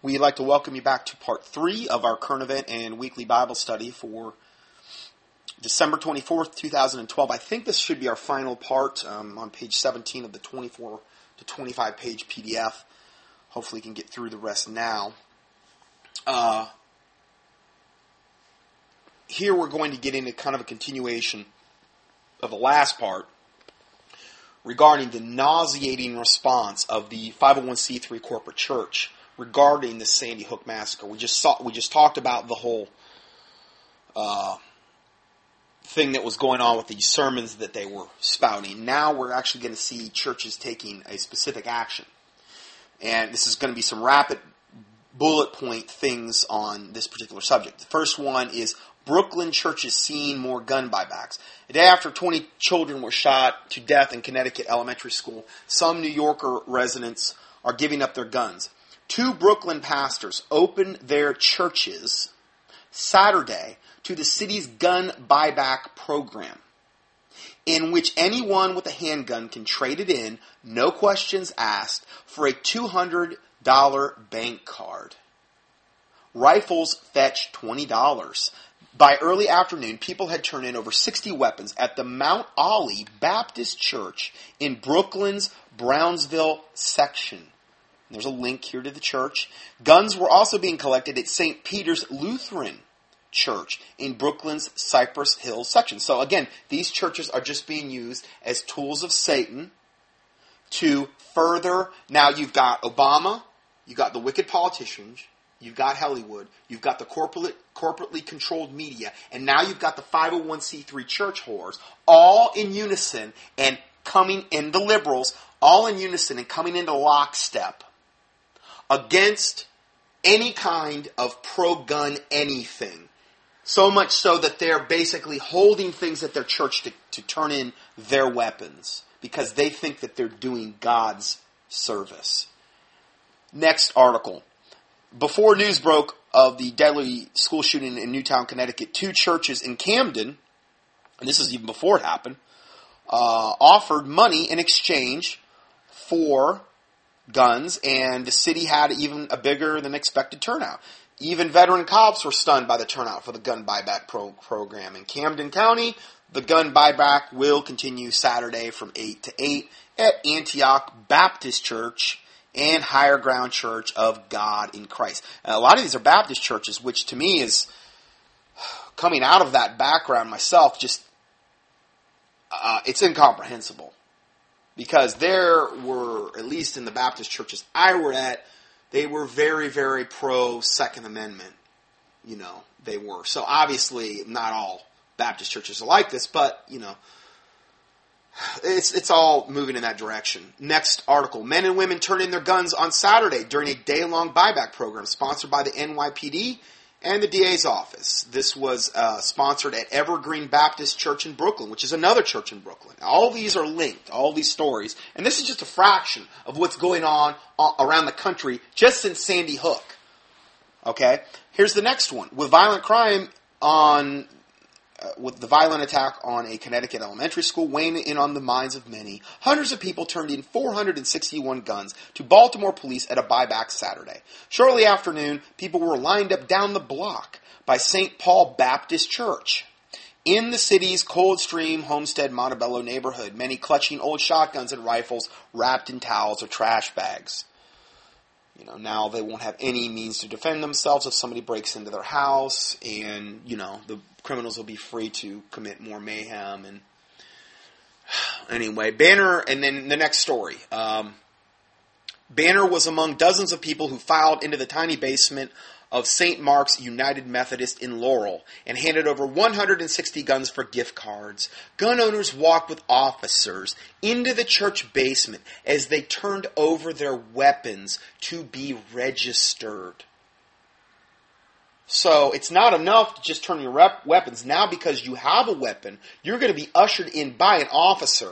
We'd like to welcome you back to part three of our current event and weekly Bible study for December 24th, 2012. I think this should be our final part um, on page 17 of the 24 to 25 page PDF. Hopefully, can get through the rest now. Uh, here, we're going to get into kind of a continuation of the last part regarding the nauseating response of the 501c3 corporate church regarding the Sandy Hook massacre. We just saw we just talked about the whole uh, thing that was going on with these sermons that they were spouting. Now we're actually going to see churches taking a specific action, and this is going to be some rapid bullet point things on this particular subject. The first one is Brooklyn churches seeing more gun buybacks. A day after 20 children were shot to death in Connecticut elementary school, some New Yorker residents are giving up their guns. Two Brooklyn pastors opened their churches Saturday to the city's gun buyback program, in which anyone with a handgun can trade it in, no questions asked, for a $200 bank card. Rifles fetch $20. By early afternoon, people had turned in over 60 weapons at the Mount Olive Baptist Church in Brooklyn's Brownsville section. There's a link here to the church. Guns were also being collected at St. Peter's Lutheran Church in Brooklyn's Cypress Hills section. So again, these churches are just being used as tools of Satan to further. Now you've got Obama, you've got the wicked politicians, you've got Hollywood, you've got the corporate, corporately controlled media, and now you've got the 501c3 church whores, all in unison and coming in the liberals, all in unison and coming into lockstep against any kind of pro gun anything. So much so that they're basically holding things at their church to, to turn in their weapons because they think that they're doing God's service. Next article. Before news broke of the deadly school shooting in Newtown, Connecticut, two churches in Camden, and this is even before it happened, uh, offered money in exchange for guns, and the city had even a bigger than expected turnout. Even veteran cops were stunned by the turnout for the gun buyback pro- program. In Camden County, the gun buyback will continue Saturday from 8 to 8 at Antioch Baptist Church and Higher Ground Church of God in Christ. And a lot of these are Baptist churches, which to me is coming out of that background myself, just uh, it's incomprehensible because there were, at least in the Baptist churches I were at, they were very, very pro Second Amendment. You know, they were. So obviously, not all Baptist churches are like this, but, you know, it's, it's all moving in that direction. Next article. Men and women turn in their guns on Saturday during a day long buyback program sponsored by the NYPD and the DA's office. This was uh, sponsored at Evergreen Baptist Church in Brooklyn, which is another church in Brooklyn. All these are linked, all these stories, and this is just a fraction of what's going on uh, around the country just since Sandy Hook. Okay, here's the next one. With violent crime on uh, with the violent attack on a Connecticut elementary school weighing in on the minds of many, hundreds of people turned in 461 guns to Baltimore police at a buyback Saturday. Shortly after noon, people were lined up down the block by St. Paul Baptist Church. In the city's Coldstream, Homestead, Montebello neighborhood, many clutching old shotguns and rifles wrapped in towels or trash bags. You know, now they won't have any means to defend themselves if somebody breaks into their house, and you know the criminals will be free to commit more mayhem. And anyway, Banner, and then the next story. Um, Banner was among dozens of people who filed into the tiny basement of St. Mark's United Methodist in Laurel and handed over 160 guns for gift cards. Gun owners walked with officers into the church basement as they turned over their weapons to be registered. So it's not enough to just turn your rep- weapons. Now, because you have a weapon, you're going to be ushered in by an officer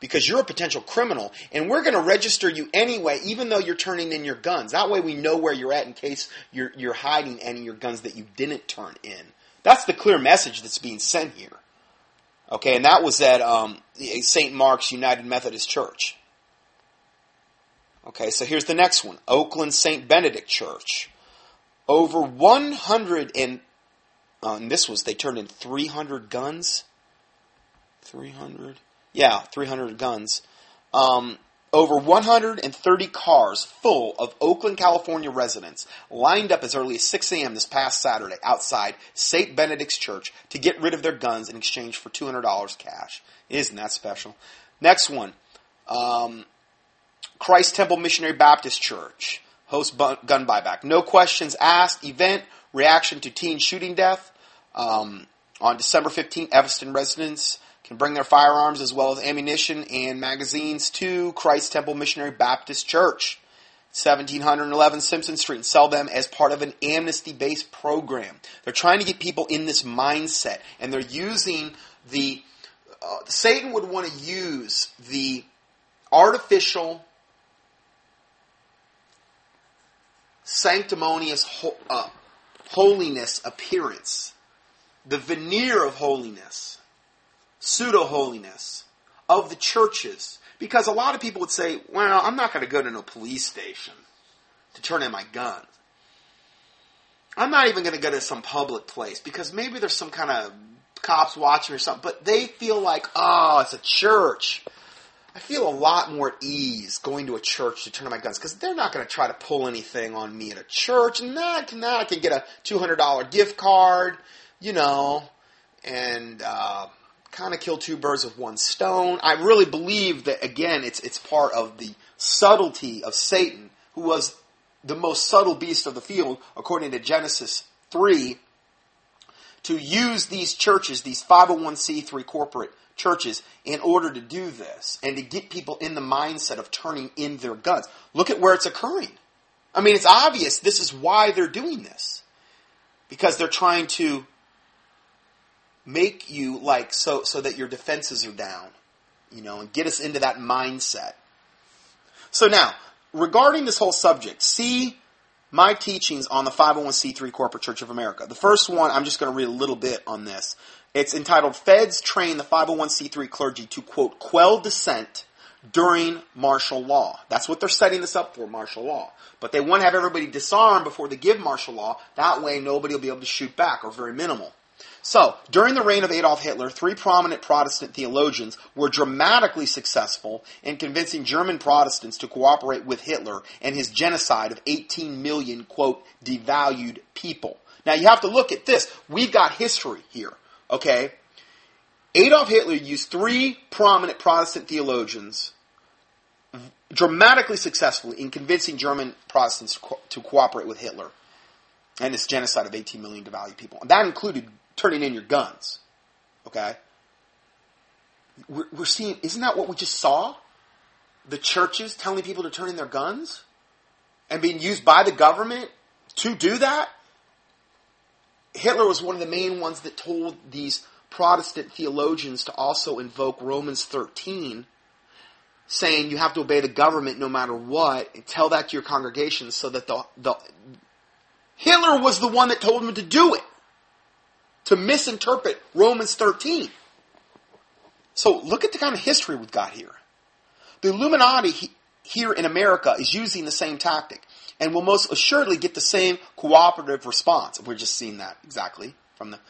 because you're a potential criminal and we're going to register you anyway even though you're turning in your guns that way we know where you're at in case you're, you're hiding any of your guns that you didn't turn in that's the clear message that's being sent here okay and that was at um, st mark's united methodist church Okay, so here's the next one Oakland St. Benedict Church. Over 100 and, uh, and this was, they turned in 300 guns. 300? Yeah, 300 guns. Um, over 130 cars full of Oakland, California residents lined up as early as 6 a.m. this past Saturday outside St. Benedict's Church to get rid of their guns in exchange for $200 cash. Isn't that special? Next one. Um, Christ Temple Missionary Baptist Church hosts gun buyback. No questions asked event reaction to teen shooting death. Um, on December 15th, Evanston residents can bring their firearms as well as ammunition and magazines to Christ Temple Missionary Baptist Church, 1711 Simpson Street, and sell them as part of an amnesty based program. They're trying to get people in this mindset, and they're using the. Uh, Satan would want to use the artificial, sanctimonious ho- uh, holiness appearance, the veneer of holiness pseudo holiness of the churches. Because a lot of people would say, well, I'm not going to go to no police station to turn in my gun. I'm not even going to go to some public place because maybe there's some kind of cops watching or something, but they feel like, oh, it's a church. I feel a lot more at ease going to a church to turn in my guns because they're not going to try to pull anything on me at a church. And that, now I can get a $200 gift card, you know, and, uh, kind of kill two birds with one stone. I really believe that again, it's it's part of the subtlety of Satan, who was the most subtle beast of the field, according to Genesis three, to use these churches, these 501c3 corporate churches, in order to do this and to get people in the mindset of turning in their guns. Look at where it's occurring. I mean, it's obvious this is why they're doing this. Because they're trying to make you like so so that your defenses are down, you know, and get us into that mindset. So now, regarding this whole subject, see my teachings on the 501c3 Corporate Church of America. The first one, I'm just going to read a little bit on this. It's entitled Feds Train the 501c3 Clergy to, quote, quell dissent during martial law. That's what they're setting this up for, martial law. But they want to have everybody disarmed before they give martial law. That way nobody will be able to shoot back, or very minimal. So, during the reign of Adolf Hitler, three prominent Protestant theologians were dramatically successful in convincing German Protestants to cooperate with Hitler and his genocide of 18 million, quote, devalued people. Now, you have to look at this. We've got history here, okay? Adolf Hitler used three prominent Protestant theologians dramatically successfully in convincing German Protestants to cooperate with Hitler and his genocide of 18 million devalued people. And that included turning in your guns. Okay? We're, we're seeing, isn't that what we just saw? The churches telling people to turn in their guns? And being used by the government to do that? Hitler was one of the main ones that told these Protestant theologians to also invoke Romans 13, saying you have to obey the government no matter what, and tell that to your congregation so that the, the Hitler was the one that told them to do it to misinterpret Romans 13. So look at the kind of history we've got here. The Illuminati he, here in America is using the same tactic and will most assuredly get the same cooperative response. We're just seeing that exactly from the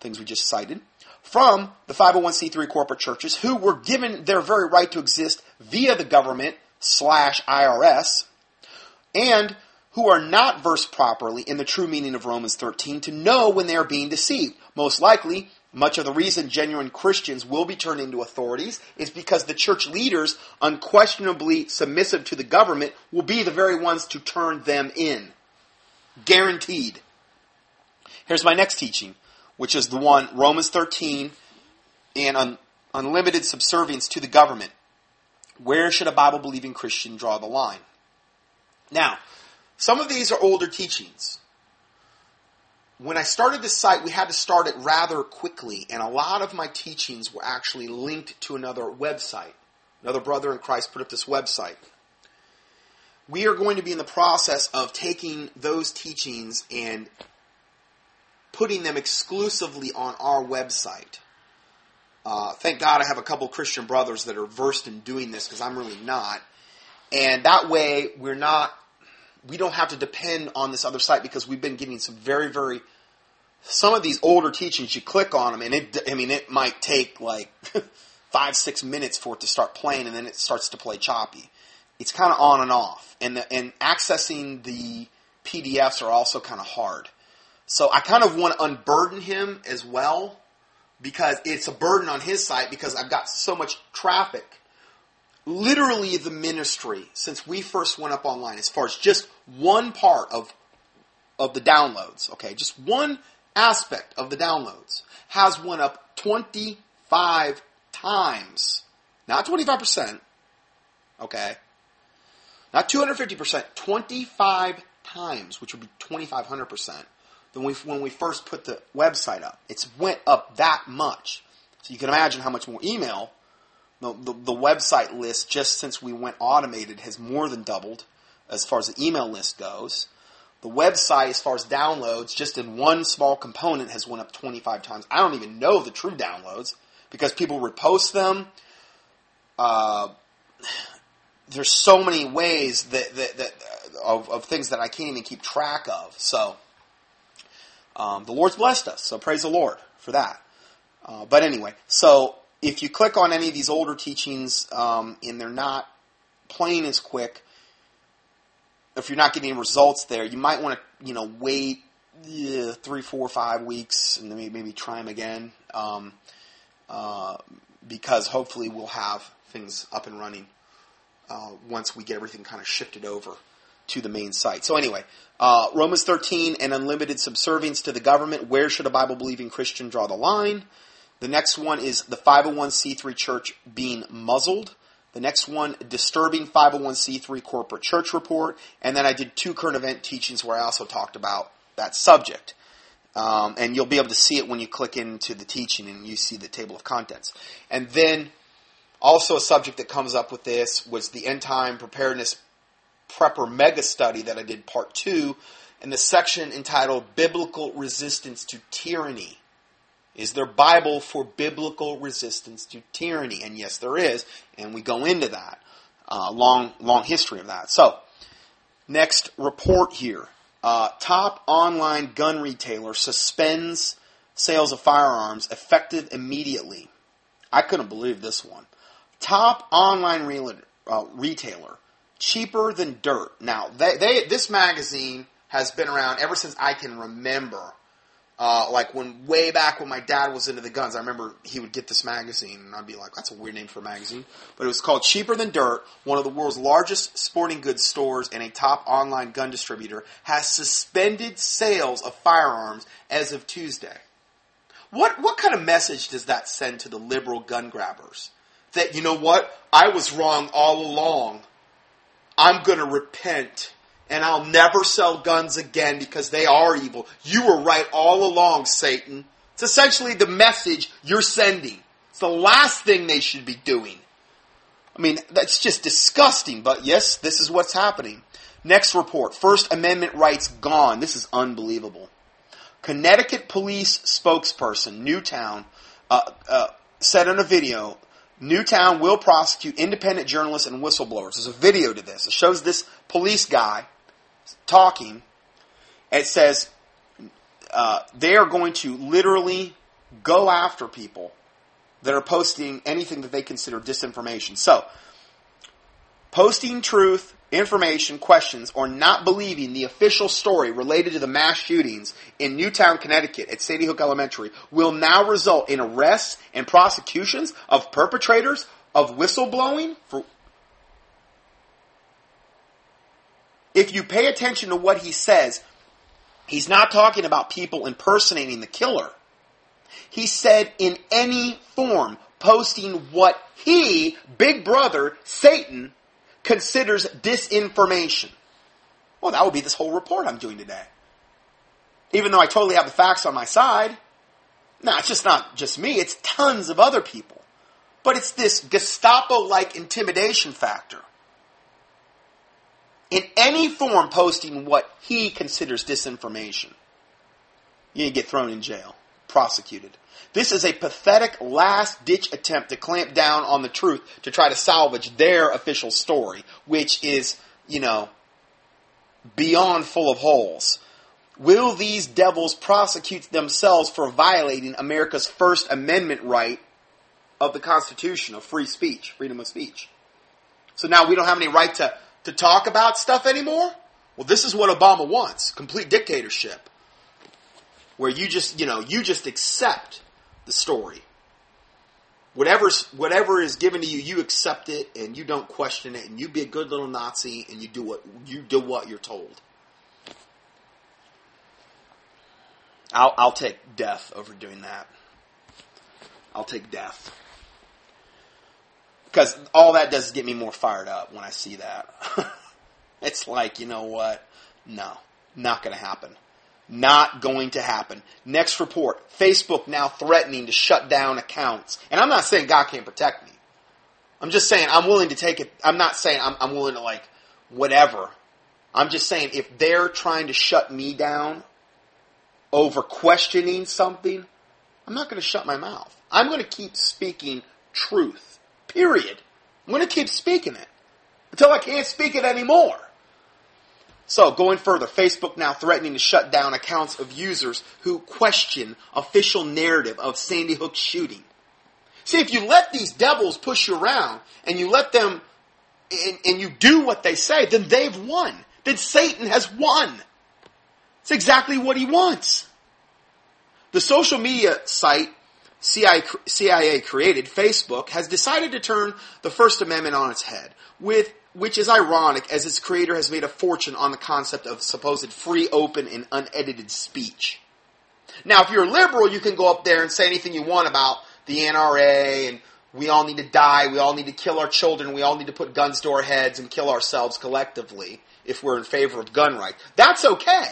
things we just cited. From the 501c3 corporate churches who were given their very right to exist via the government slash IRS and who are not versed properly in the true meaning of Romans 13 to know when they are being deceived. Most likely, much of the reason genuine Christians will be turned into authorities is because the church leaders, unquestionably submissive to the government, will be the very ones to turn them in. Guaranteed. Here's my next teaching, which is the one Romans 13 and un- unlimited subservience to the government. Where should a Bible believing Christian draw the line? Now, some of these are older teachings when I started this site, we had to start it rather quickly, and a lot of my teachings were actually linked to another website. Another brother in Christ put up this website. We are going to be in the process of taking those teachings and putting them exclusively on our website. Uh, thank God I have a couple Christian brothers that are versed in doing this because I'm really not. and that way we're not we don't have to depend on this other site because we've been getting some very very some of these older teachings you click on them and it i mean it might take like five six minutes for it to start playing and then it starts to play choppy. It's kind of on and off and the, and accessing the pdfs are also kind of hard. So i kind of want to unburden him as well because it's a burden on his site because i've got so much traffic literally the ministry since we first went up online as far as just one part of of the downloads okay? Just one aspect of the downloads has went up 25 times. Not 25% okay? Not 250% 25 times which would be 2500% than we, when we first put the website up. It's went up that much. So you can imagine how much more email the, the, the website list just since we went automated has more than doubled as far as the email list goes. The website, as far as downloads, just in one small component has went up 25 times. I don't even know the true downloads because people repost them. Uh, there's so many ways that, that, that of, of, things that I can't even keep track of. So um, the Lord's blessed us. So praise the Lord for that. Uh, but anyway, so if you click on any of these older teachings um, and they're not playing as quick, if you're not getting results there, you might want to you know wait yeah, three, four, five weeks and then maybe, try them again um, uh, because hopefully we'll have things up and running uh, once we get everything kind of shifted over to the main site. So anyway, uh, Romans 13 and unlimited subservience to the government. Where should a Bible believing Christian draw the line? The next one is the 501c3 church being muzzled. The next one, disturbing 501c3 corporate church report. And then I did two current event teachings where I also talked about that subject. Um, and you'll be able to see it when you click into the teaching and you see the table of contents. And then also a subject that comes up with this was the end time preparedness prepper mega study that I did part two in the section entitled Biblical Resistance to Tyranny. Is there Bible for biblical resistance to tyranny? And yes, there is, and we go into that. Uh, long, long history of that. So, next report here. Uh, top online gun retailer suspends sales of firearms effective immediately. I couldn't believe this one. Top online re- uh, retailer, cheaper than dirt. Now, they, they, this magazine has been around ever since I can remember. Uh, like when way back when my dad was into the guns, I remember he would get this magazine, and I'd be like, "That's a weird name for a magazine," but it was called Cheaper Than Dirt. One of the world's largest sporting goods stores and a top online gun distributor has suspended sales of firearms as of Tuesday. What what kind of message does that send to the liberal gun grabbers? That you know what, I was wrong all along. I'm going to repent and I'll never sell guns again because they are evil. You were right all along, Satan. It's essentially the message you're sending. It's the last thing they should be doing. I mean, that's just disgusting, but yes, this is what's happening. Next report First Amendment rights gone. This is unbelievable. Connecticut police spokesperson, Newtown, uh, uh, said in a video Newtown will prosecute independent journalists and whistleblowers. There's a video to this. It shows this police guy talking, it says uh, they are going to literally go after people that are posting anything that they consider disinformation. So, posting truth, information, questions, or not believing the official story related to the mass shootings in Newtown, Connecticut at Sandy Hook Elementary will now result in arrests and prosecutions of perpetrators of whistleblowing for if you pay attention to what he says, he's not talking about people impersonating the killer. He said in any form, posting what he, Big Brother, Satan, considers disinformation. Well, that would be this whole report I'm doing today. Even though I totally have the facts on my side. No, it's just not just me, it's tons of other people. But it's this Gestapo like intimidation factor in any form posting what he considers disinformation, you get thrown in jail. prosecuted. This is a pathetic last ditch attempt to clamp down on the truth to try to salvage their official story, which is, you know, beyond full of holes. Will these devils prosecute themselves for violating America's First Amendment right of the Constitution of free speech, freedom of speech? So now we don't have any right to, to talk about stuff anymore? Well, this is what Obama wants complete dictatorship. Where you just, you know, you just accept the story. Whatever's, whatever is given to you, you accept it and you don't question it and you be a good little Nazi and you do what, you do what you're told. I'll, I'll take death over doing that. I'll take death. Because all that does is get me more fired up when I see that. it's like, you know what? No, not going to happen. Not going to happen. Next report Facebook now threatening to shut down accounts. And I'm not saying God can't protect me. I'm just saying I'm willing to take it. I'm not saying I'm, I'm willing to, like, whatever. I'm just saying if they're trying to shut me down over questioning something, I'm not going to shut my mouth. I'm going to keep speaking truth. Period. I'm going to keep speaking it until I can't speak it anymore. So, going further, Facebook now threatening to shut down accounts of users who question official narrative of Sandy Hook shooting. See, if you let these devils push you around and you let them and, and you do what they say, then they've won. Then Satan has won. It's exactly what he wants. The social media site CIA created, Facebook, has decided to turn the First Amendment on its head, with, which is ironic as its creator has made a fortune on the concept of supposed free, open, and unedited speech. Now, if you're a liberal, you can go up there and say anything you want about the NRA and we all need to die, we all need to kill our children, we all need to put guns to our heads and kill ourselves collectively if we're in favor of gun rights. That's okay.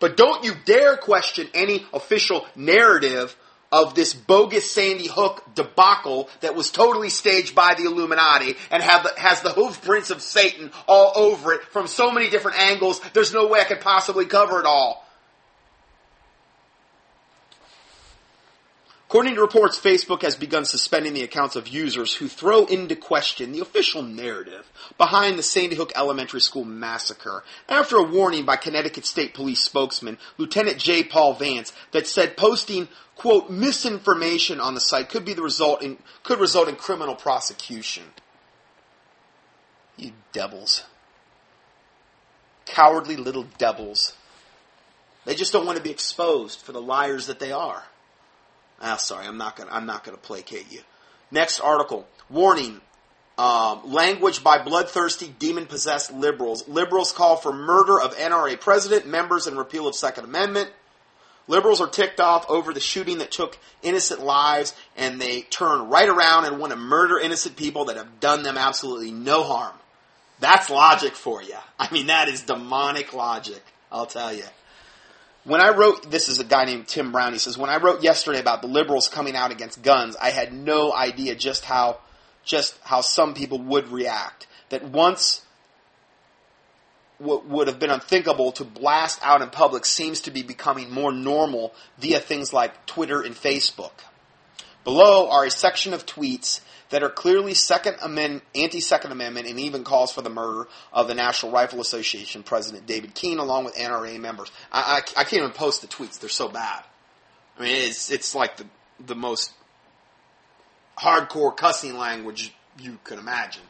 But don't you dare question any official narrative of this bogus Sandy Hook debacle that was totally staged by the Illuminati and have has the hoofprints of Satan all over it from so many different angles. There's no way I could possibly cover it all. According to reports, Facebook has begun suspending the accounts of users who throw into question the official narrative behind the Sandy Hook Elementary School massacre after a warning by Connecticut State Police spokesman Lieutenant J. Paul Vance that said posting quote misinformation on the site could be the result in could result in criminal prosecution. You devils. Cowardly little devils. They just don't want to be exposed for the liars that they are. Ah, sorry, I'm not gonna I'm not gonna placate you. Next article. Warning. Um, language by bloodthirsty, demon possessed liberals. Liberals call for murder of NRA president, members, and repeal of Second Amendment. Liberals are ticked off over the shooting that took innocent lives, and they turn right around and want to murder innocent people that have done them absolutely no harm. That's logic for you. I mean, that is demonic logic, I'll tell you. When I wrote, this is a guy named Tim Brown. He says, when I wrote yesterday about the liberals coming out against guns, I had no idea just how, just how some people would react. That once what would have been unthinkable to blast out in public seems to be becoming more normal via things like Twitter and Facebook. Below are a section of tweets that are clearly Second anti-Second Amendment, and even calls for the murder of the National Rifle Association President David Keene, along with NRA members. I, I, I can't even post the tweets; they're so bad. I mean, it's it's like the the most hardcore cussing language you can imagine.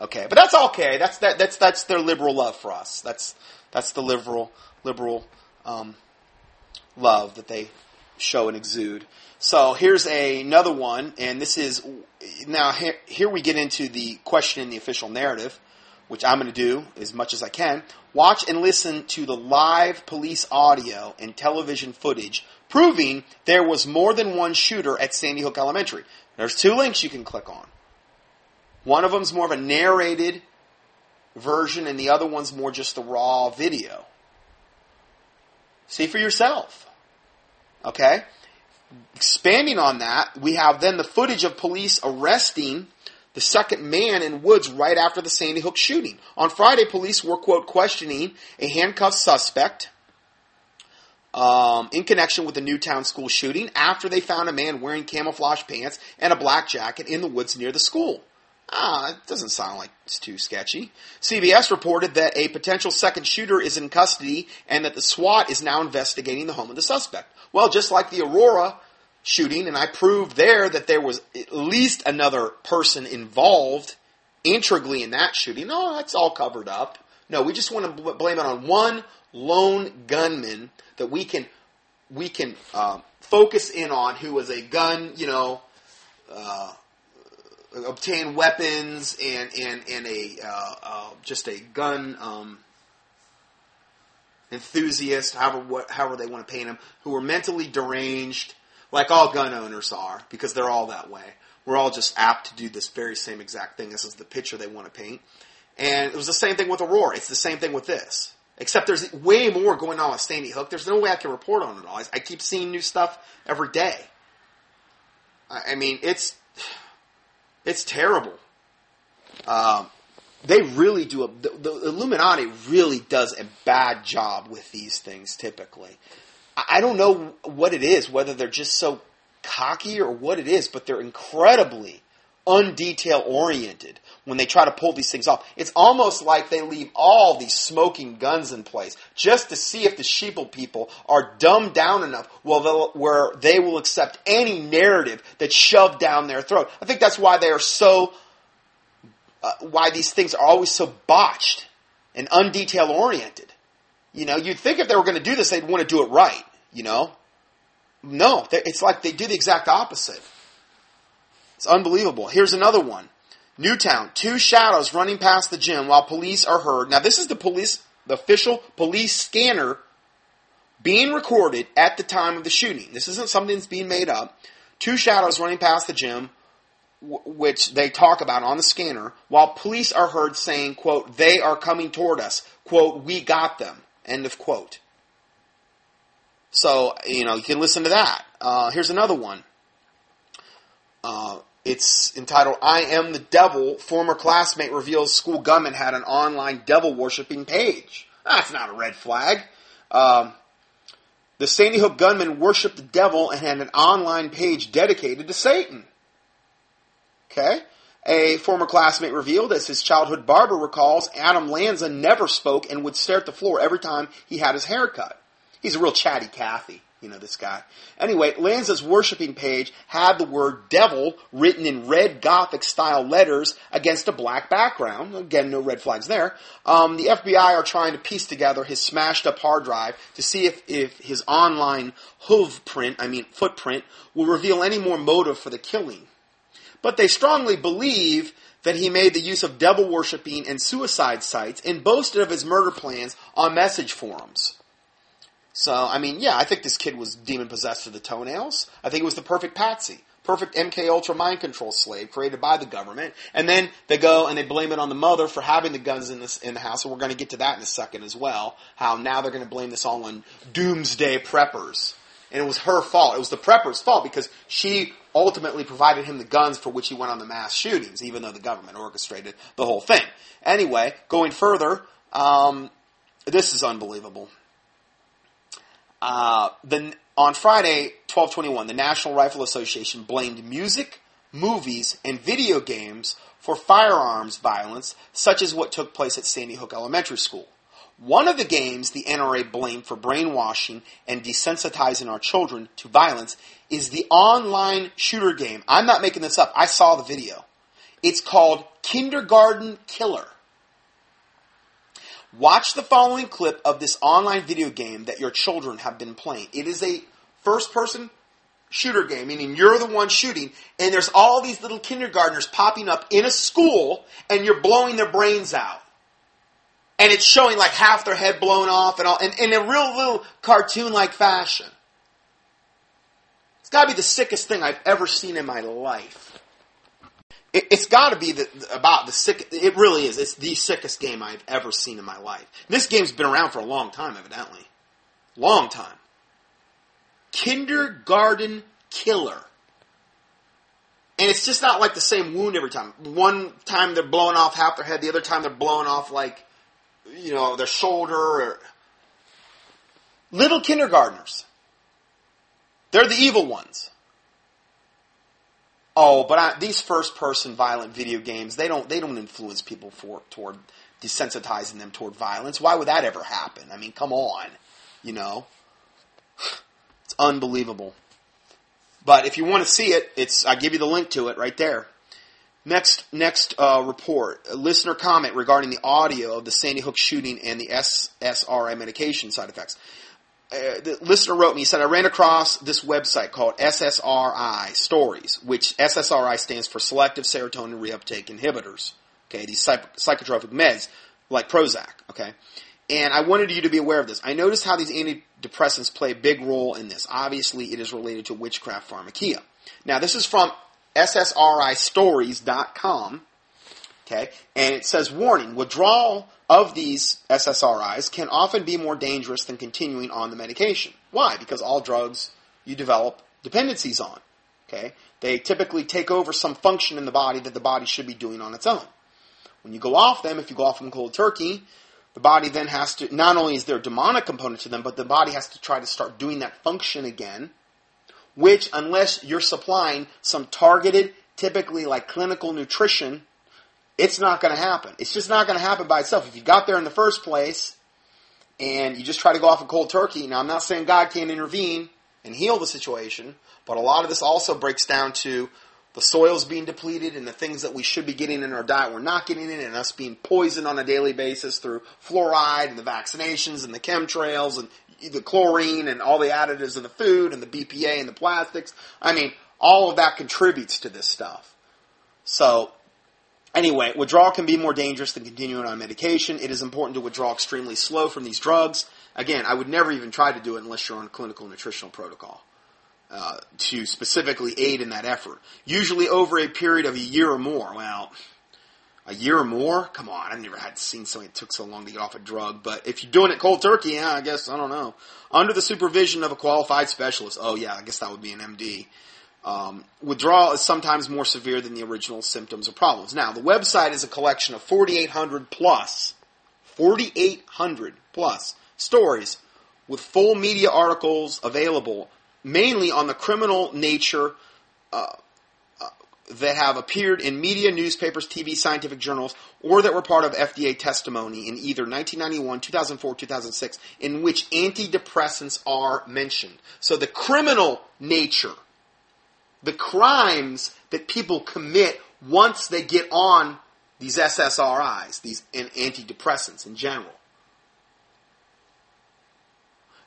Okay, but that's okay. That's that that's that's their liberal love for us. That's that's the liberal liberal um, love that they show and exude. So here's a, another one, and this is now here, here we get into the question in the official narrative, which I'm going to do as much as I can. Watch and listen to the live police audio and television footage proving there was more than one shooter at Sandy Hook Elementary. There's two links you can click on. One of them's more of a narrated version, and the other one's more just the raw video. See for yourself. Okay? expanding on that, we have then the footage of police arresting the second man in Woods right after the Sandy Hook shooting. On Friday, police were, quote, questioning a handcuffed suspect um, in connection with the Newtown school shooting after they found a man wearing camouflage pants and a black jacket in the woods near the school. Ah, it doesn't sound like it's too sketchy. CBS reported that a potential second shooter is in custody and that the SWAT is now investigating the home of the suspect. Well, just like the Aurora shooting, and I proved there that there was at least another person involved integrally in that shooting. No, that's all covered up. No, we just want to blame it on one lone gunman that we can we can uh, focus in on who was a gun, you know, uh, obtain weapons and and and a uh, uh, just a gun um, enthusiast, however what, however they want to paint them, who were mentally deranged, like all gun owners are, because they're all that way. We're all just apt to do this very same exact thing. This is the picture they want to paint, and it was the same thing with Aurora. It's the same thing with this. Except there's way more going on with Sandy Hook. There's no way I can report on it all. I, keep seeing new stuff every day. I, I mean, it's it's terrible. Um, they really do a the, the, Illuminati really does a bad job with these things typically. I, I don't know what it is, whether they're just so cocky or what it is, but they're incredibly undetail oriented when they try to pull these things off. It's almost like they leave all these smoking guns in place just to see if the sheeple people are dumbed down enough where they will accept any narrative that's shoved down their throat. I think that's why they are so, uh, why these things are always so botched and undetail oriented. You know, you'd think if they were going to do this, they'd want to do it right, you know? No, it's like they do the exact opposite. It's unbelievable. Here's another one. Newtown, two shadows running past the gym while police are heard. Now, this is the police, the official police scanner being recorded at the time of the shooting. This isn't something that's being made up. Two shadows running past the gym, which they talk about on the scanner, while police are heard saying, quote, they are coming toward us, quote, we got them, end of quote. So, you know, you can listen to that. Uh, here's another one. Uh, it's entitled I Am the Devil. Former classmate reveals school gunman had an online devil worshipping page. That's not a red flag. Um, the Sandy Hook gunman worshiped the devil and had an online page dedicated to Satan. Okay? A former classmate revealed, as his childhood barber recalls, Adam Lanza never spoke and would stare at the floor every time he had his hair cut. He's a real chatty Cathy you know, this guy. Anyway, Lanza's worshiping page had the word devil written in red Gothic style letters against a black background. Again, no red flags there. Um, the FBI are trying to piece together his smashed up hard drive to see if, if his online hoof print, I mean footprint, will reveal any more motive for the killing. But they strongly believe that he made the use of devil worshipping and suicide sites and boasted of his murder plans on message forums. So, I mean, yeah, I think this kid was demon possessed to the toenails. I think it was the perfect patsy. Perfect MK Ultra mind control slave created by the government. And then they go and they blame it on the mother for having the guns in this in the house, and we're going to get to that in a second as well. How now they're going to blame this all on doomsday preppers. And it was her fault. It was the preppers' fault because she ultimately provided him the guns for which he went on the mass shootings, even though the government orchestrated the whole thing. Anyway, going further, um, this is unbelievable. Uh, on Friday, 1221, the National Rifle Association blamed music, movies, and video games for firearms violence, such as what took place at Sandy Hook Elementary School. One of the games the NRA blamed for brainwashing and desensitizing our children to violence is the online shooter game. I'm not making this up. I saw the video. It's called Kindergarten Killer. Watch the following clip of this online video game that your children have been playing. It is a first person shooter game, meaning you're the one shooting, and there's all these little kindergartners popping up in a school, and you're blowing their brains out. And it's showing like half their head blown off and all, and in a real little cartoon like fashion. It's gotta be the sickest thing I've ever seen in my life it, has got to be the, about the sick. It really is. It's the sickest game I've ever seen in my life. This game's been around for a long time, evidently, long time. Kindergarten Killer. And it's just not like the same wound every time. One time they're blowing off half their head, the other time they're blowing off like, you know, their shoulder. Or, Little kindergartners. They're the evil ones. Oh, but I, these first-person violent video games, they don't they don't influence people for toward desensitizing them toward violence. Why would that ever happen? I mean, come on, you know. It's unbelievable. But if you want to see it, it's I give you the link to it right there. Next, next uh, report, listener comment regarding the audio of the Sandy Hook shooting and the SSRI medication side effects. Uh, the listener wrote me, he said, I ran across this website called SSRI Stories, which SSRI stands for Selective Serotonin Reuptake Inhibitors. Okay, these psych- psychotropic meds, like Prozac, okay? And I wanted you to be aware of this. I noticed how these antidepressants play a big role in this. Obviously, it is related to witchcraft pharmakia. Now, this is from SSRIstories.com. Okay, and it says warning: withdrawal of these SSRIs can often be more dangerous than continuing on the medication. Why? Because all drugs you develop dependencies on. Okay, they typically take over some function in the body that the body should be doing on its own. When you go off them, if you go off them cold turkey, the body then has to, not only is there a demonic component to them, but the body has to try to start doing that function again which, unless you're supplying some targeted, typically like clinical nutrition, it's not going to happen. It's just not going to happen by itself. If you got there in the first place and you just try to go off a cold turkey, now I'm not saying God can't intervene and heal the situation, but a lot of this also breaks down to the soils being depleted and the things that we should be getting in our diet we're not getting in and us being poisoned on a daily basis through fluoride and the vaccinations and the chemtrails and the chlorine and all the additives in the food and the BPA and the plastics. I mean, all of that contributes to this stuff. So, anyway, withdrawal can be more dangerous than continuing on medication. It is important to withdraw extremely slow from these drugs. Again, I would never even try to do it unless you're on a clinical nutritional protocol. Uh, to specifically aid in that effort. Usually over a period of a year or more. Well, a year or more? Come on, I've never had seen something that took so long to get off a drug. But if you're doing it cold turkey, yeah, I guess I don't know. Under the supervision of a qualified specialist. Oh yeah, I guess that would be an MD. Um, withdrawal is sometimes more severe than the original symptoms or problems. Now, the website is a collection of 4,800 plus, 4,800 plus stories with full media articles available, mainly on the criminal nature uh, that have appeared in media, newspapers, TV, scientific journals, or that were part of FDA testimony in either 1991, 2004, 2006, in which antidepressants are mentioned. So the criminal nature, the crimes that people commit once they get on these SSRIs, these antidepressants in general.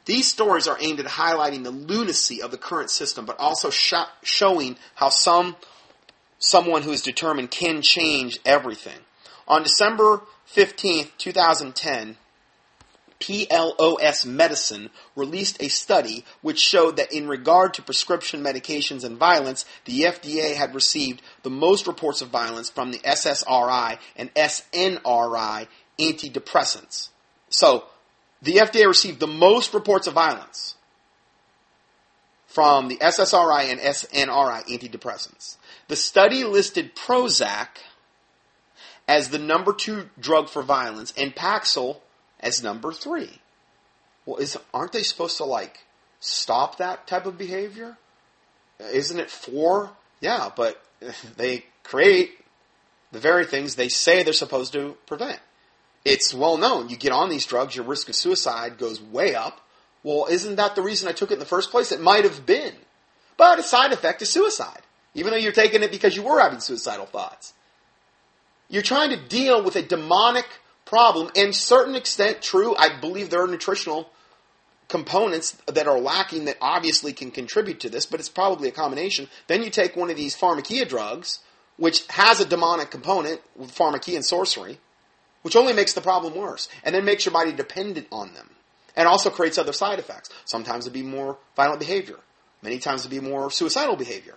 These stories are aimed at highlighting the lunacy of the current system, but also sh- showing how some someone who is determined can change everything. On December 15th, 2010, PLOS Medicine released a study which showed that in regard to prescription medications and violence, the FDA had received the most reports of violence from the SSRI and SNRI antidepressants. So, the FDA received the most reports of violence from the SSRI and SNRI antidepressants. The study listed Prozac as the number two drug for violence and Paxil as number three. Well, is aren't they supposed to like stop that type of behavior? Isn't it for? Yeah, but they create the very things they say they're supposed to prevent. It's well known. You get on these drugs, your risk of suicide goes way up. Well, isn't that the reason I took it in the first place? It might have been. But a side effect is suicide even though you're taking it because you were having suicidal thoughts. You're trying to deal with a demonic problem, and certain extent, true, I believe there are nutritional components that are lacking that obviously can contribute to this, but it's probably a combination. Then you take one of these pharmakia drugs, which has a demonic component with pharmakia and sorcery, which only makes the problem worse, and then makes your body dependent on them, and also creates other side effects. Sometimes it'd be more violent behavior. Many times it'd be more suicidal behavior.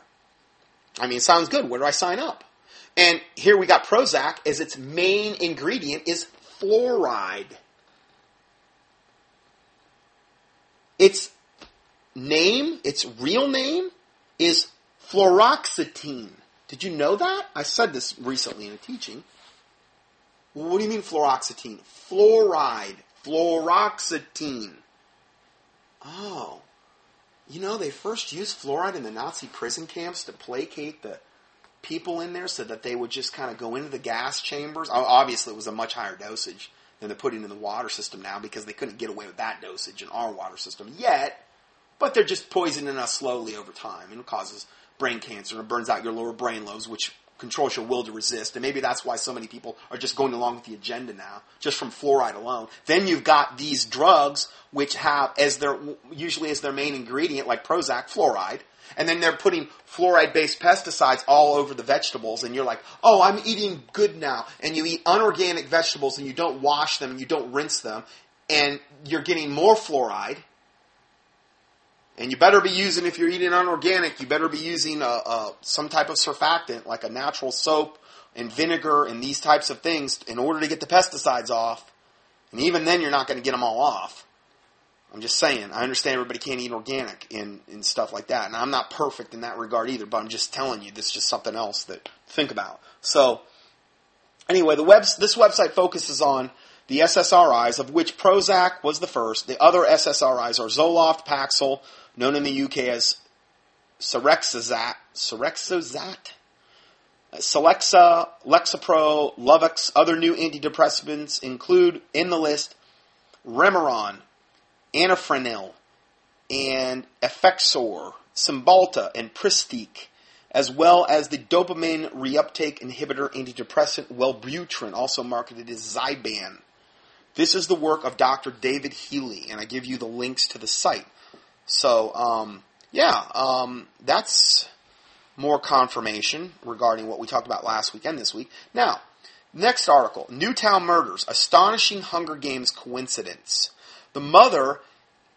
I mean, sounds good. Where do I sign up? And here we got Prozac as its main ingredient is fluoride. Its name, its real name, is fluoxetine. Did you know that? I said this recently in a teaching. What do you mean fluoxetine? Fluoride. Fluoxetine. Oh. You know, they first used fluoride in the Nazi prison camps to placate the people in there so that they would just kind of go into the gas chambers. Obviously, it was a much higher dosage than they're putting in the water system now because they couldn't get away with that dosage in our water system yet. But they're just poisoning us slowly over time, and it causes brain cancer and burns out your lower brain lobes, which controls your will to resist. And maybe that's why so many people are just going along with the agenda now, just from fluoride alone. Then you've got these drugs which have as their usually as their main ingredient, like Prozac, fluoride. And then they're putting fluoride based pesticides all over the vegetables, and you're like, oh, I'm eating good now. And you eat unorganic vegetables and you don't wash them and you don't rinse them, and you're getting more fluoride and you better be using, if you're eating unorganic, you better be using a, a, some type of surfactant, like a natural soap and vinegar and these types of things, in order to get the pesticides off. And even then, you're not going to get them all off. I'm just saying. I understand everybody can't eat organic and, and stuff like that. And I'm not perfect in that regard either, but I'm just telling you, this is just something else that think about. So, anyway, the web, this website focuses on the SSRIs, of which Prozac was the first. The other SSRIs are Zoloft, Paxil, known in the UK as Serexazat, Serexazat, Celexa, Lexapro, Luvox. Other new antidepressants include in the list Remeron, Anafranil, and Effexor, Cymbalta, and Pristiq, as well as the dopamine reuptake inhibitor antidepressant Wellbutrin, also marketed as Zyban. This is the work of Dr. David Healy, and I give you the links to the site. So, um, yeah, um, that's more confirmation regarding what we talked about last week and this week. Now, next article Newtown Murders Astonishing Hunger Games Coincidence. The mother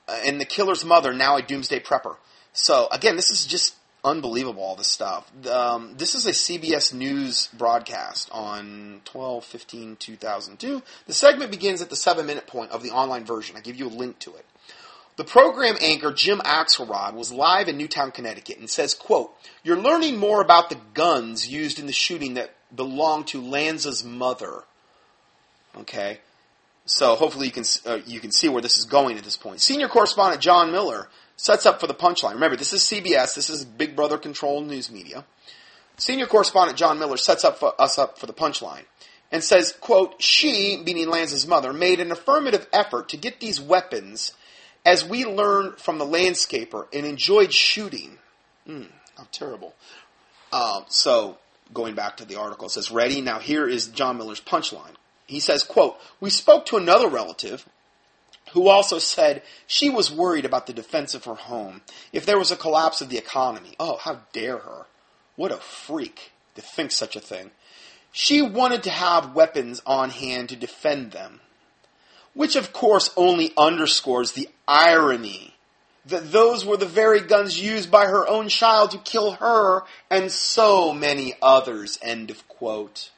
uh, and the killer's mother, now a doomsday prepper. So, again, this is just unbelievable, all this stuff. Um, this is a CBS News broadcast on 12 15 2002. The segment begins at the seven minute point of the online version. I give you a link to it. The program anchor Jim Axelrod was live in Newtown, Connecticut, and says, quote, You're learning more about the guns used in the shooting that belonged to Lanza's mother. Okay? So hopefully you can, uh, you can see where this is going at this point. Senior correspondent John Miller sets up for the punchline. Remember, this is CBS. This is Big Brother controlled news media. Senior correspondent John Miller sets up us up for the punchline and says, quote, She, meaning Lanza's mother, made an affirmative effort to get these weapons as we learned from the landscaper and enjoyed shooting. Mm, how terrible. Um, so, going back to the article, it says, Ready? Now, here is John Miller's punchline. He says, quote, We spoke to another relative who also said she was worried about the defense of her home if there was a collapse of the economy. Oh, how dare her! What a freak to think such a thing. She wanted to have weapons on hand to defend them which of course only underscores the irony that those were the very guns used by her own child to kill her and so many others. End of quote.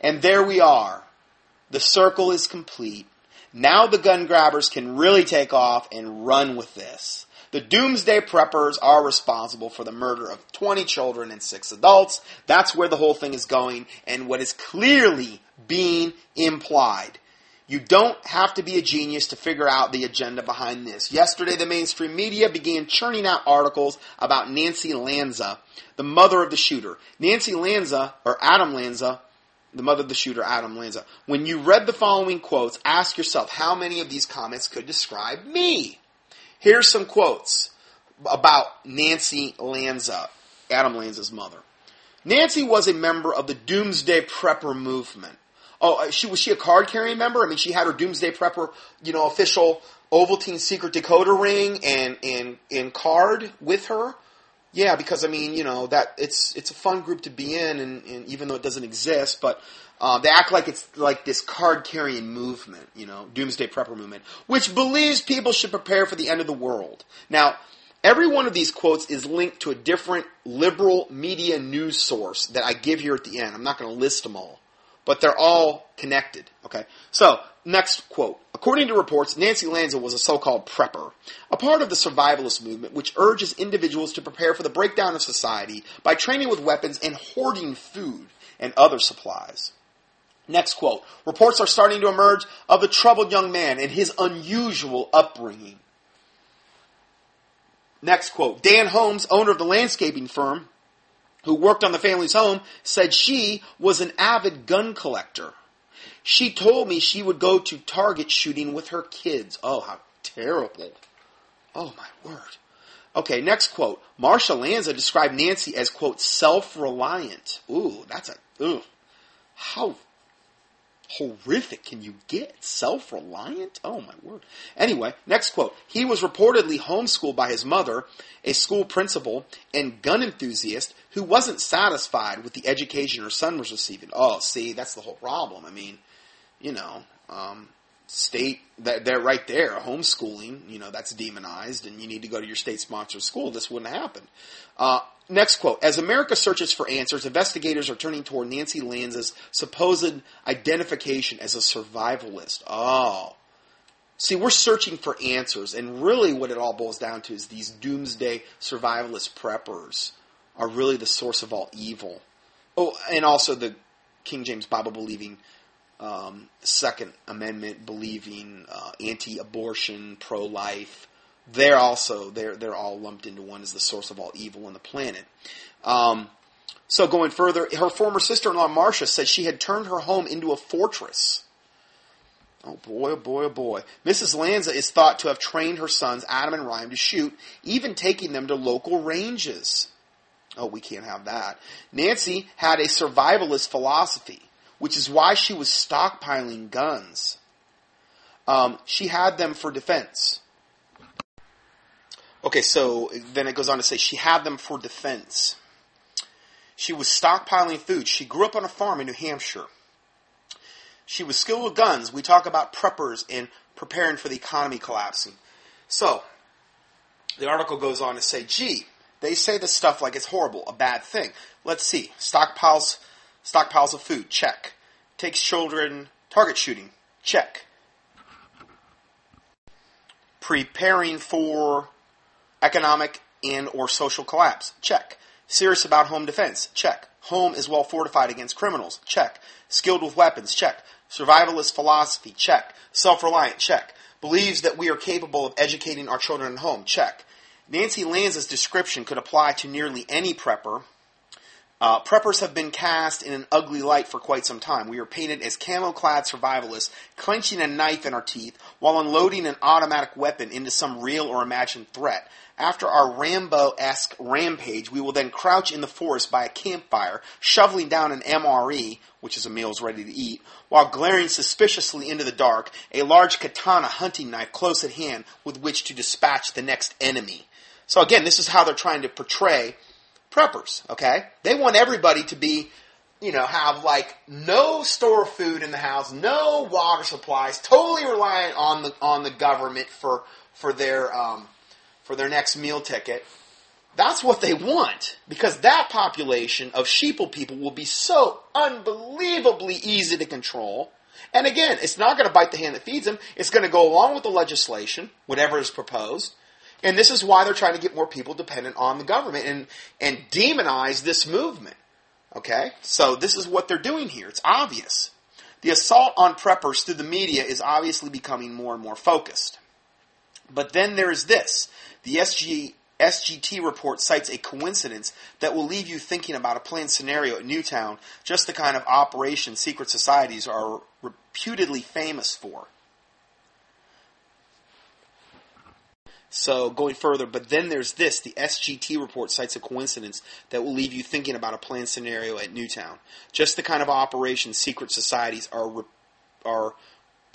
And there we are. The circle is complete. Now the gun grabbers can really take off and run with this. The doomsday preppers are responsible for the murder of 20 children and 6 adults. That's where the whole thing is going and what is clearly being implied. You don't have to be a genius to figure out the agenda behind this. Yesterday, the mainstream media began churning out articles about Nancy Lanza, the mother of the shooter. Nancy Lanza, or Adam Lanza, the mother of the shooter, Adam Lanza. When you read the following quotes, ask yourself how many of these comments could describe me? Here's some quotes about Nancy Lanza, Adam Lanza's mother. Nancy was a member of the Doomsday Prepper movement. Oh, uh, she was she a card carrying member? I mean, she had her Doomsday Prepper, you know, official Ovaltine secret decoder ring and and and card with her. Yeah, because I mean, you know, that it's it's a fun group to be in, and, and even though it doesn't exist, but uh, they act like it's like this card carrying movement, you know, Doomsday Prepper movement, which believes people should prepare for the end of the world. Now, every one of these quotes is linked to a different liberal media news source that I give here at the end. I'm not going to list them all but they're all connected. Okay. So, next quote. According to reports, Nancy Lanza was a so-called prepper, a part of the survivalist movement which urges individuals to prepare for the breakdown of society by training with weapons and hoarding food and other supplies. Next quote. Reports are starting to emerge of the troubled young man and his unusual upbringing. Next quote Dan Holmes, owner of the landscaping firm who worked on the family's home, said she was an avid gun collector. She told me she would go to target shooting with her kids. Oh, how terrible. Oh, my word. Okay, next quote. Marcia Lanza described Nancy as, quote, self reliant. Ooh, that's a, ooh. How horrific can you get? Self reliant? Oh my word. Anyway, next quote. He was reportedly homeschooled by his mother, a school principal, and gun enthusiast who wasn't satisfied with the education her son was receiving. Oh, see, that's the whole problem. I mean, you know, um, state that they're right there homeschooling you know that's demonized and you need to go to your state sponsored school this wouldn't happen uh, next quote as america searches for answers investigators are turning toward nancy lanza's supposed identification as a survivalist. Oh. See we're searching for answers and really what it all boils down to is these doomsday survivalist preppers are really the source of all evil. Oh and also the king james bible believing um, Second Amendment believing, uh, anti-abortion, pro-life. They're also they're they're all lumped into one as the source of all evil on the planet. Um, so going further, her former sister-in-law Marcia said she had turned her home into a fortress. Oh boy, oh boy, oh boy. Mrs. Lanza is thought to have trained her sons Adam and Ryan to shoot, even taking them to local ranges. Oh, we can't have that. Nancy had a survivalist philosophy which is why she was stockpiling guns. Um, she had them for defense. Okay, so then it goes on to say she had them for defense. She was stockpiling food. She grew up on a farm in New Hampshire. She was skilled with guns. We talk about preppers and preparing for the economy collapsing. So, the article goes on to say, gee, they say this stuff like it's horrible, a bad thing. Let's see. Stockpiles Stockpiles of food, check. Takes children target shooting, check. Preparing for economic and or social collapse, check. Serious about home defense, check. Home is well fortified against criminals, check. Skilled with weapons, check. Survivalist philosophy, check. Self-reliant, check. Believes that we are capable of educating our children at home, check. Nancy Lanza's description could apply to nearly any prepper uh, preppers have been cast in an ugly light for quite some time. We are painted as camo-clad survivalists, clenching a knife in our teeth while unloading an automatic weapon into some real or imagined threat. After our Rambo-esque rampage, we will then crouch in the forest by a campfire, shoveling down an MRE, which is a meals ready to eat, while glaring suspiciously into the dark, a large katana hunting knife close at hand with which to dispatch the next enemy. So again, this is how they're trying to portray preppers, okay? They want everybody to be, you know, have like no store food in the house, no water supplies, totally reliant on the on the government for for their um, for their next meal ticket. That's what they want because that population of sheeple people will be so unbelievably easy to control. And again, it's not going to bite the hand that feeds them. It's going to go along with the legislation, whatever is proposed. And this is why they're trying to get more people dependent on the government and, and demonize this movement. Okay? So this is what they're doing here. It's obvious. The assault on preppers through the media is obviously becoming more and more focused. But then there's this. The SG, SGT report cites a coincidence that will leave you thinking about a planned scenario at Newtown, just the kind of operation secret societies are reputedly famous for. So going further, but then there's this. The SGT report cites a coincidence that will leave you thinking about a planned scenario at Newtown. Just the kind of operation secret societies are are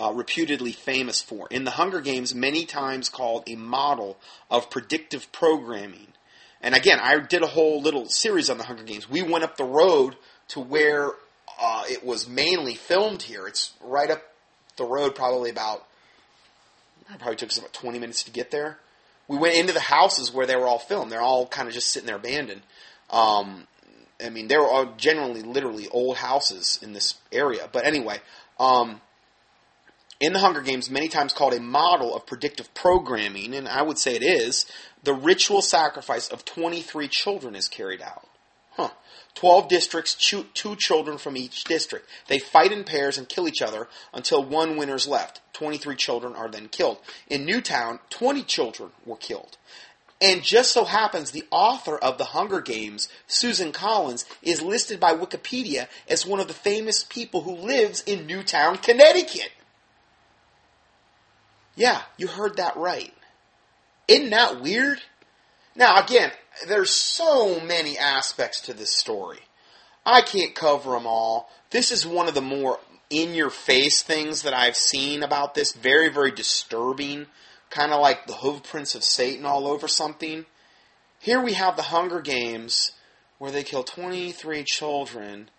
uh, reputedly famous for. In the Hunger Games, many times called a model of predictive programming. And again, I did a whole little series on the Hunger Games. We went up the road to where uh, it was mainly filmed here. It's right up the road, probably about. It probably took us about 20 minutes to get there we went into the houses where they were all filmed. They're all kind of just sitting there abandoned. Um, I mean, they were all generally, literally old houses in this area. But anyway, um, in the Hunger Games, many times called a model of predictive programming, and I would say it is, the ritual sacrifice of 23 children is carried out. Huh. 12 districts, two children from each district. They fight in pairs and kill each other until one winner's left. 23 children are then killed. In Newtown, 20 children were killed. And just so happens the author of The Hunger Games, Susan Collins, is listed by Wikipedia as one of the famous people who lives in Newtown, Connecticut. Yeah, you heard that right. Isn't that weird? Now, again, there's so many aspects to this story. I can't cover them all. This is one of the more in your face things that I've seen about this. Very, very disturbing. Kind of like the hoofprints of Satan all over something. Here we have the Hunger Games where they kill 23 children.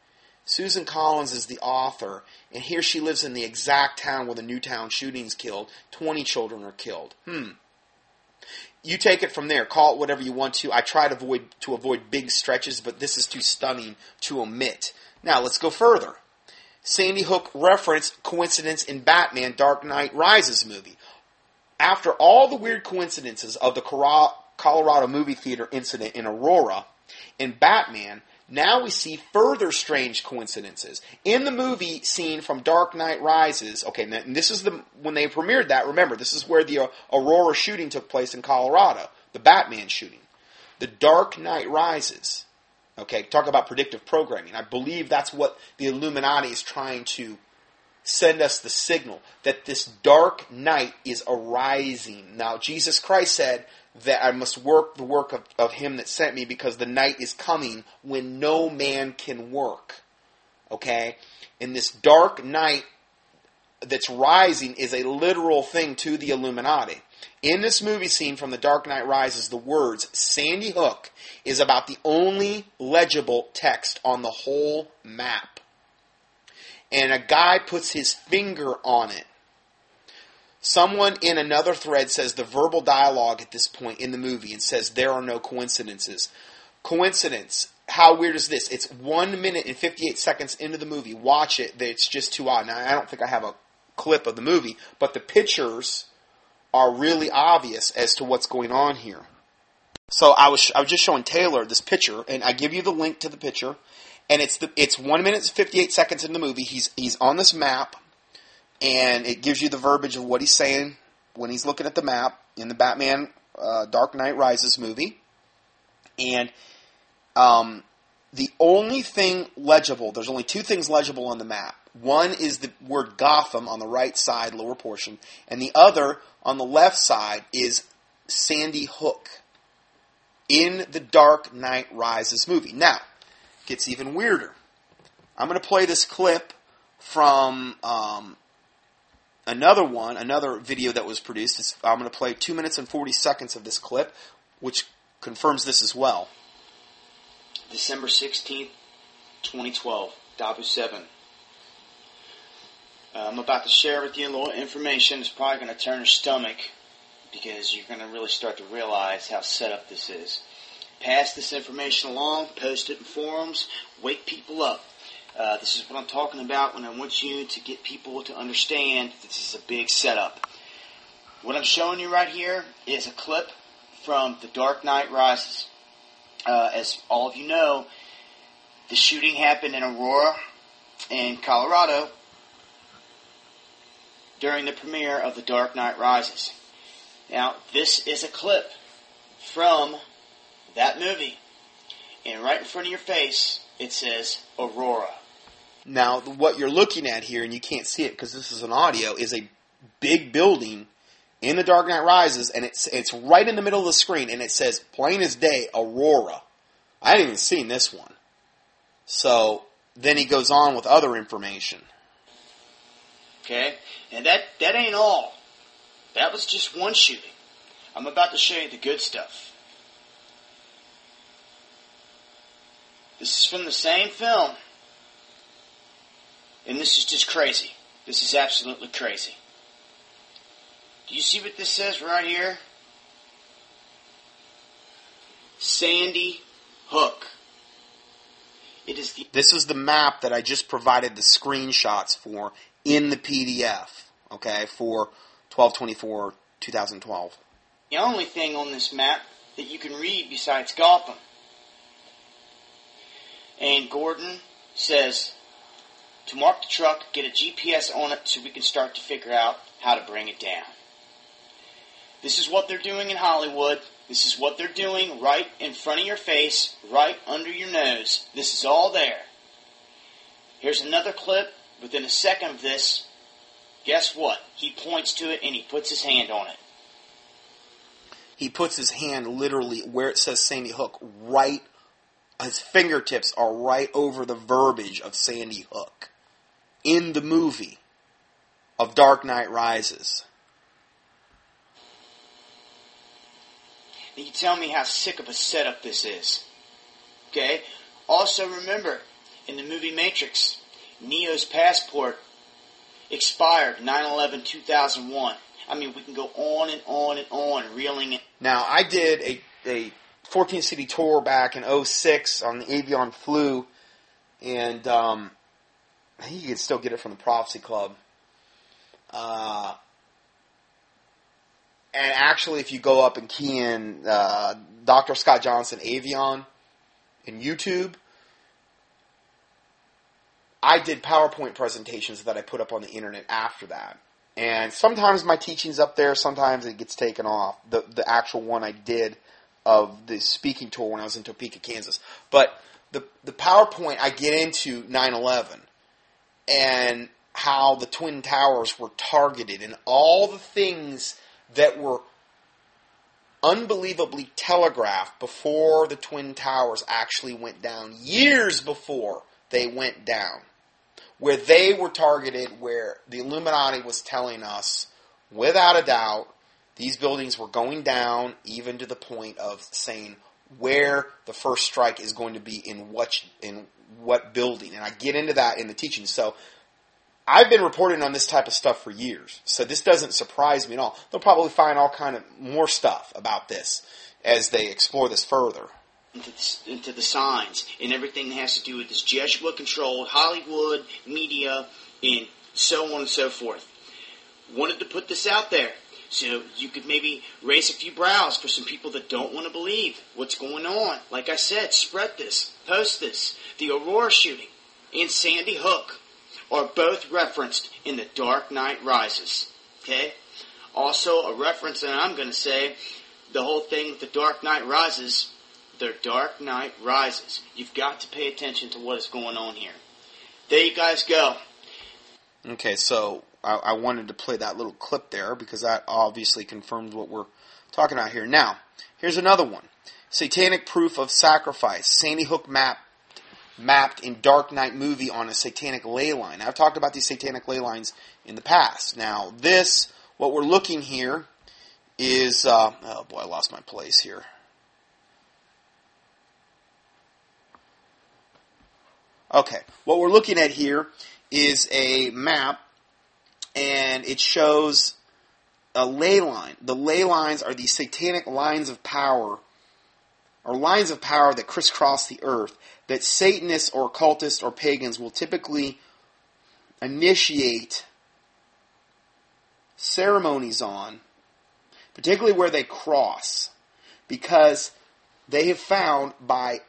Susan Collins is the author, and here she lives in the exact town where the Newtown shootings killed. 20 children are killed. Hmm you take it from there. Call it whatever you want to. I try to avoid to avoid big stretches, but this is too stunning to omit. Now let's go further. Sandy Hook reference coincidence in Batman Dark Knight Rises movie. After all the weird coincidences of the Colorado movie theater incident in Aurora, in Batman, now we see further strange coincidences. In the movie scene from Dark Knight Rises, okay, and this is the when they premiered that, remember, this is where the uh, Aurora shooting took place in Colorado, the Batman shooting. The Dark Knight Rises. Okay, talk about predictive programming. I believe that's what the Illuminati is trying to send us the signal that this dark night is arising. Now, Jesus Christ said that I must work the work of, of him that sent me because the night is coming when no man can work. Okay? And this dark night that's rising is a literal thing to the Illuminati. In this movie scene from The Dark Knight Rises, the words Sandy Hook is about the only legible text on the whole map. And a guy puts his finger on it Someone in another thread says the verbal dialogue at this point in the movie and says there are no coincidences. Coincidence. How weird is this? It's one minute and 58 seconds into the movie. Watch it. It's just too odd. Now, I don't think I have a clip of the movie, but the pictures are really obvious as to what's going on here. So I was I was just showing Taylor this picture, and I give you the link to the picture, and it's the it's one minute and fifty eight seconds in the movie. He's he's on this map and it gives you the verbiage of what he's saying when he's looking at the map in the Batman uh, Dark Knight Rises movie. And um, the only thing legible, there's only two things legible on the map. One is the word Gotham on the right side, lower portion, and the other on the left side is Sandy Hook in the Dark Knight Rises movie. Now, gets even weirder. I'm going to play this clip from um, another one, another video that was produced. Is, I'm going to play 2 minutes and 40 seconds of this clip, which confirms this as well. December 16th, 2012, Dahboo 7. Uh, I'm about to share with you a little information. It's probably going to turn your stomach because you're going to really start to realize how set up this is. Pass this information along, post it in forums, wake people up. Uh, this is what I'm talking about when I want you to get people to understand this is a big setup. What I'm showing you right here is a clip from The Dark Knight Rises. Uh, as all of you know, the shooting happened in Aurora, in Colorado, during the premiere of The Dark Knight Rises. Now, this is a clip from that movie. And right in front of your face, it says Aurora. Now, what you're looking at here, and you can't see it because this is an audio, is a big building in The Dark Knight Rises, and it's it's right in the middle of the screen, and it says plain as day, Aurora. I hadn't even seen this one. So then he goes on with other information. Okay, and that that ain't all. That was just one shooting. I'm about to show you the good stuff. This is from the same film. And this is just crazy. This is absolutely crazy. Do you see what this says right here? Sandy Hook. It is the This is the map that I just provided the screenshots for in the PDF, okay, for 1224 2012. The only thing on this map that you can read besides Gotham. And Gordon says to mark the truck, get a GPS on it so we can start to figure out how to bring it down. This is what they're doing in Hollywood. This is what they're doing right in front of your face, right under your nose. This is all there. Here's another clip within a second of this. Guess what? He points to it and he puts his hand on it. He puts his hand literally where it says Sandy Hook, right. His fingertips are right over the verbiage of Sandy Hook in the movie of Dark Knight Rises. And you tell me how sick of a setup this is. Okay? Also remember, in the movie Matrix, Neo's passport expired 9-11-2001. I mean, we can go on and on and on, reeling it. Now, I did a, a 14 city tour back in 06 on the Avian Flu, and um, I think you can still get it from the Prophecy Club. Uh, and actually, if you go up and key in uh, Dr. Scott Johnson Avian in YouTube, I did PowerPoint presentations that I put up on the internet after that. And sometimes my teaching's up there, sometimes it gets taken off. The the actual one I did of the speaking tour when I was in Topeka, Kansas. But the the PowerPoint I get into 9/11 and how the twin towers were targeted and all the things that were unbelievably telegraphed before the Twin Towers actually went down, years before they went down, where they were targeted, where the Illuminati was telling us, without a doubt, these buildings were going down, even to the point of saying where the first strike is going to be in what in what building, and I get into that in the teaching. So I've been reporting on this type of stuff for years, so this doesn't surprise me at all. They'll probably find all kind of more stuff about this as they explore this further. Into the, into the signs and everything that has to do with this Jesuit-controlled Hollywood media and so on and so forth. Wanted to put this out there so you could maybe raise a few brows for some people that don't want to believe what's going on. Like I said, spread this, post this. The Aurora shooting in Sandy Hook are both referenced in The Dark Knight Rises. Okay? Also, a reference that I'm going to say, the whole thing with The Dark Knight Rises, The Dark Knight Rises. You've got to pay attention to what is going on here. There you guys go. Okay, so I, I wanted to play that little clip there because that obviously confirms what we're talking about here. Now, here's another one. Satanic proof of sacrifice. Sandy Hook map mapped in Dark Knight movie on a satanic ley line. I've talked about these satanic ley lines in the past. Now, this, what we're looking here is, uh, oh boy, I lost my place here. Okay, what we're looking at here is a map, and it shows a ley line. The ley lines are these satanic lines of power, or lines of power that crisscross the earth that Satanists or occultists or pagans will typically initiate ceremonies on, particularly where they cross, because they have found by,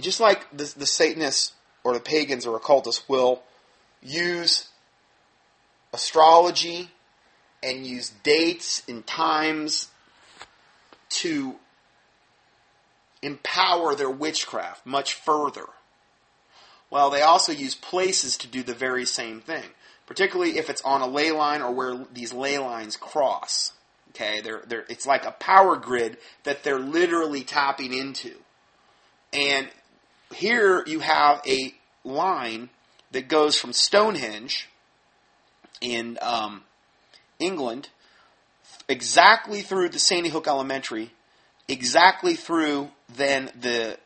just like the, the Satanists or the pagans or occultists will use astrology and use dates and times to empower their witchcraft much further. Well, they also use places to do the very same thing, particularly if it's on a ley line or where these ley lines cross. Okay, they're, they're, it's like a power grid that they're literally tapping into. And here you have a line that goes from Stonehenge in um, England exactly through the Sandy Hook Elementary, exactly through then the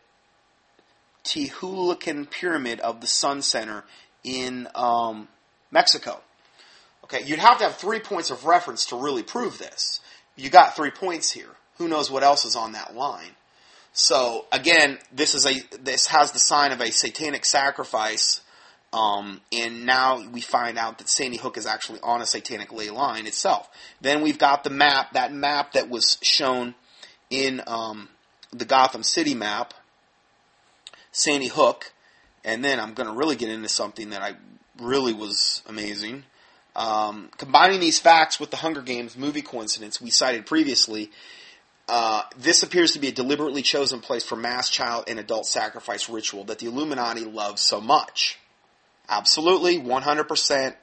Teotihuacan Pyramid of the Sun Center in um, Mexico. Okay, you'd have to have three points of reference to really prove this. You got three points here. Who knows what else is on that line? So again, this is a this has the sign of a satanic sacrifice, um, and now we find out that Sandy Hook is actually on a satanic ley line itself. Then we've got the map, that map that was shown in um, the Gotham City map, Sandy Hook, and then I'm going to really get into something that I really was amazing. Um, combining these facts with the Hunger Games movie coincidence we cited previously, uh, this appears to be a deliberately chosen place for mass child and adult sacrifice ritual that the Illuminati loves so much. Absolutely, 100%.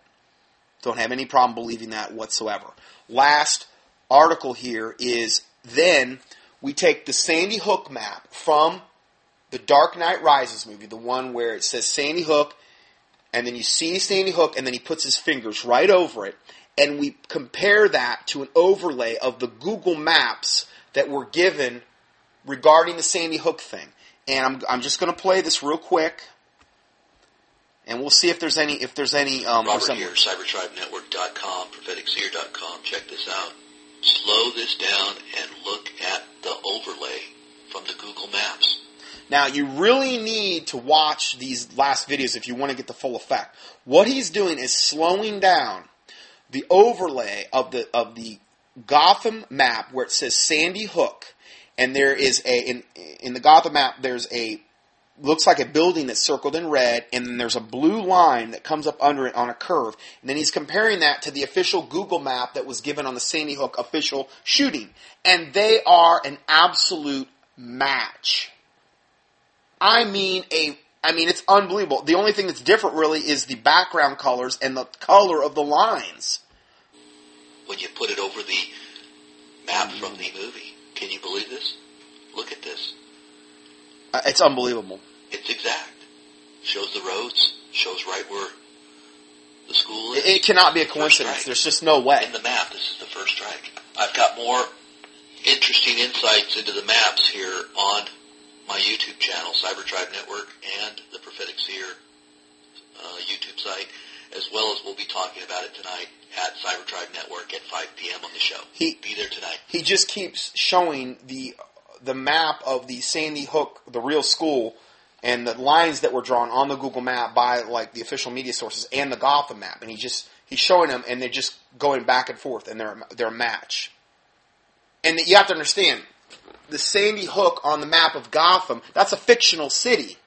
Don't have any problem believing that whatsoever. Last article here is then we take the Sandy Hook map from the Dark Knight Rises movie, the one where it says Sandy Hook, and then you see Sandy Hook, and then he puts his fingers right over it, and we compare that to an overlay of the Google Maps that were given regarding the Sandy Hook thing. And I'm, I'm just going to play this real quick, and we'll see if there's any if there's any. Um, Robert here, CyberTribeNetwork.com, PropheticSeer.com. Check this out. Slow this down and look at the overlay from the Google Maps. Now, you really need to watch these last videos if you want to get the full effect. What he's doing is slowing down the overlay of the of the Gotham map where it says Sandy Hook, and there is a in in the Gotham map there's a looks like a building that's circled in red, and then there's a blue line that comes up under it on a curve. And then he's comparing that to the official Google map that was given on the Sandy Hook official shooting. And they are an absolute match. I mean a I mean it's unbelievable. The only thing that's different really is the background colors and the color of the lines. When you put it over the map from the movie, can you believe this? Look at this. Uh, it's unbelievable. It's exact. Shows the roads. Shows right where the school is. It, it cannot be a coincidence. There's just no way. In the map, this is the first strike. I've got more interesting insights into the maps here on my YouTube channel, Cyber Tribe Network, and the Prophetic Seer uh, YouTube site, as well as we'll be talking about it tonight at Cyber Tribe Network at 5 p.m. on the show. He be there tonight. He just keeps showing the the map of the Sandy Hook, the real school, and the lines that were drawn on the Google map by like the official media sources and the Gotham map, and he just he's showing them, and they're just going back and forth, and they're they're a match. And you have to understand, the Sandy Hook on the map of Gotham, that's a fictional city.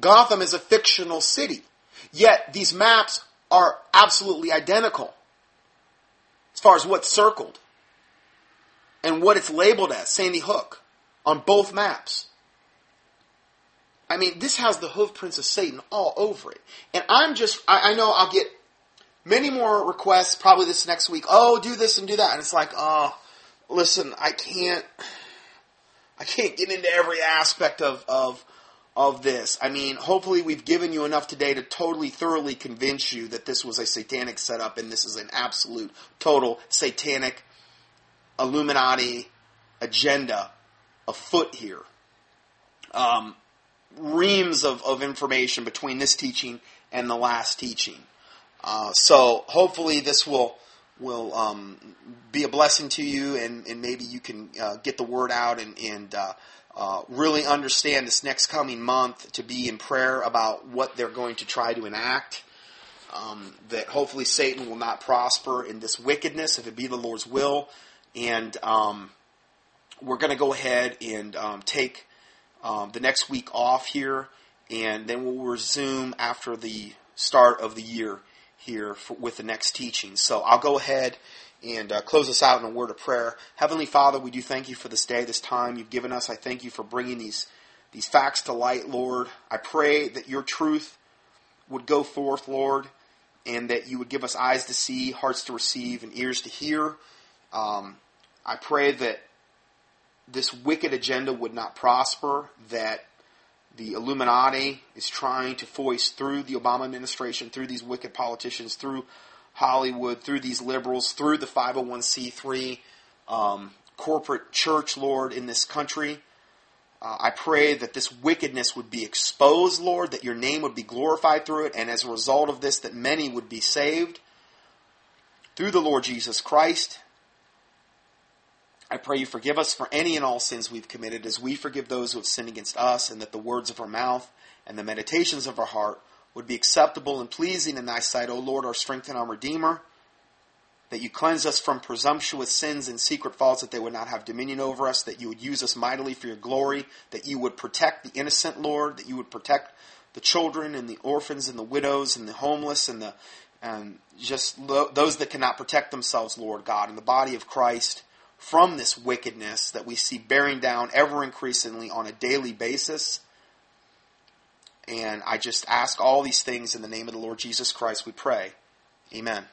Gotham is a fictional city. Yet these maps are absolutely identical as far as what's circled and what it's labeled as, Sandy Hook, on both maps. I mean, this has the hoofprints of Satan all over it. And I'm just, I, I know I'll get many more requests probably this next week. Oh, do this and do that. And it's like, oh, listen, I can't, I can't get into every aspect of, of, of this. I mean, hopefully we've given you enough today to totally, thoroughly convince you that this was a satanic setup and this is an absolute, total satanic Illuminati agenda afoot here. Um, reams of, of information between this teaching and the last teaching. Uh, so hopefully this will will um, be a blessing to you, and, and maybe you can uh, get the word out and, and uh, uh, really understand this next coming month to be in prayer about what they're going to try to enact. Um, that hopefully Satan will not prosper in this wickedness if it be the Lord's will. And um, we're going to go ahead and um, take um, the next week off here, and then we'll resume after the start of the year here for, with the next teaching. So I'll go ahead and uh, close us out in a word of prayer. Heavenly Father, we do thank you for this day, this time you've given us. I thank you for bringing these these facts to light, Lord. I pray that your truth would go forth, Lord, and that you would give us eyes to see, hearts to receive, and ears to hear. Um, I pray that this wicked agenda would not prosper, that the Illuminati is trying to foist through the Obama administration, through these wicked politicians, through Hollywood, through these liberals, through the 501c3 um, corporate church lord in this country. Uh, I pray that this wickedness would be exposed, Lord, that your name would be glorified through it, and as a result of this, that many would be saved through the Lord Jesus Christ. I pray you forgive us for any and all sins we've committed as we forgive those who have sinned against us, and that the words of our mouth and the meditations of our heart would be acceptable and pleasing in thy sight, O Lord, our strength and our Redeemer. That you cleanse us from presumptuous sins and secret faults, that they would not have dominion over us, that you would use us mightily for your glory, that you would protect the innocent, Lord, that you would protect the children and the orphans and the widows and the homeless and the and just lo- those that cannot protect themselves, Lord God, in the body of Christ from this wickedness that we see bearing down ever increasingly on a daily basis. And I just ask all these things in the name of the Lord Jesus Christ, we pray. Amen.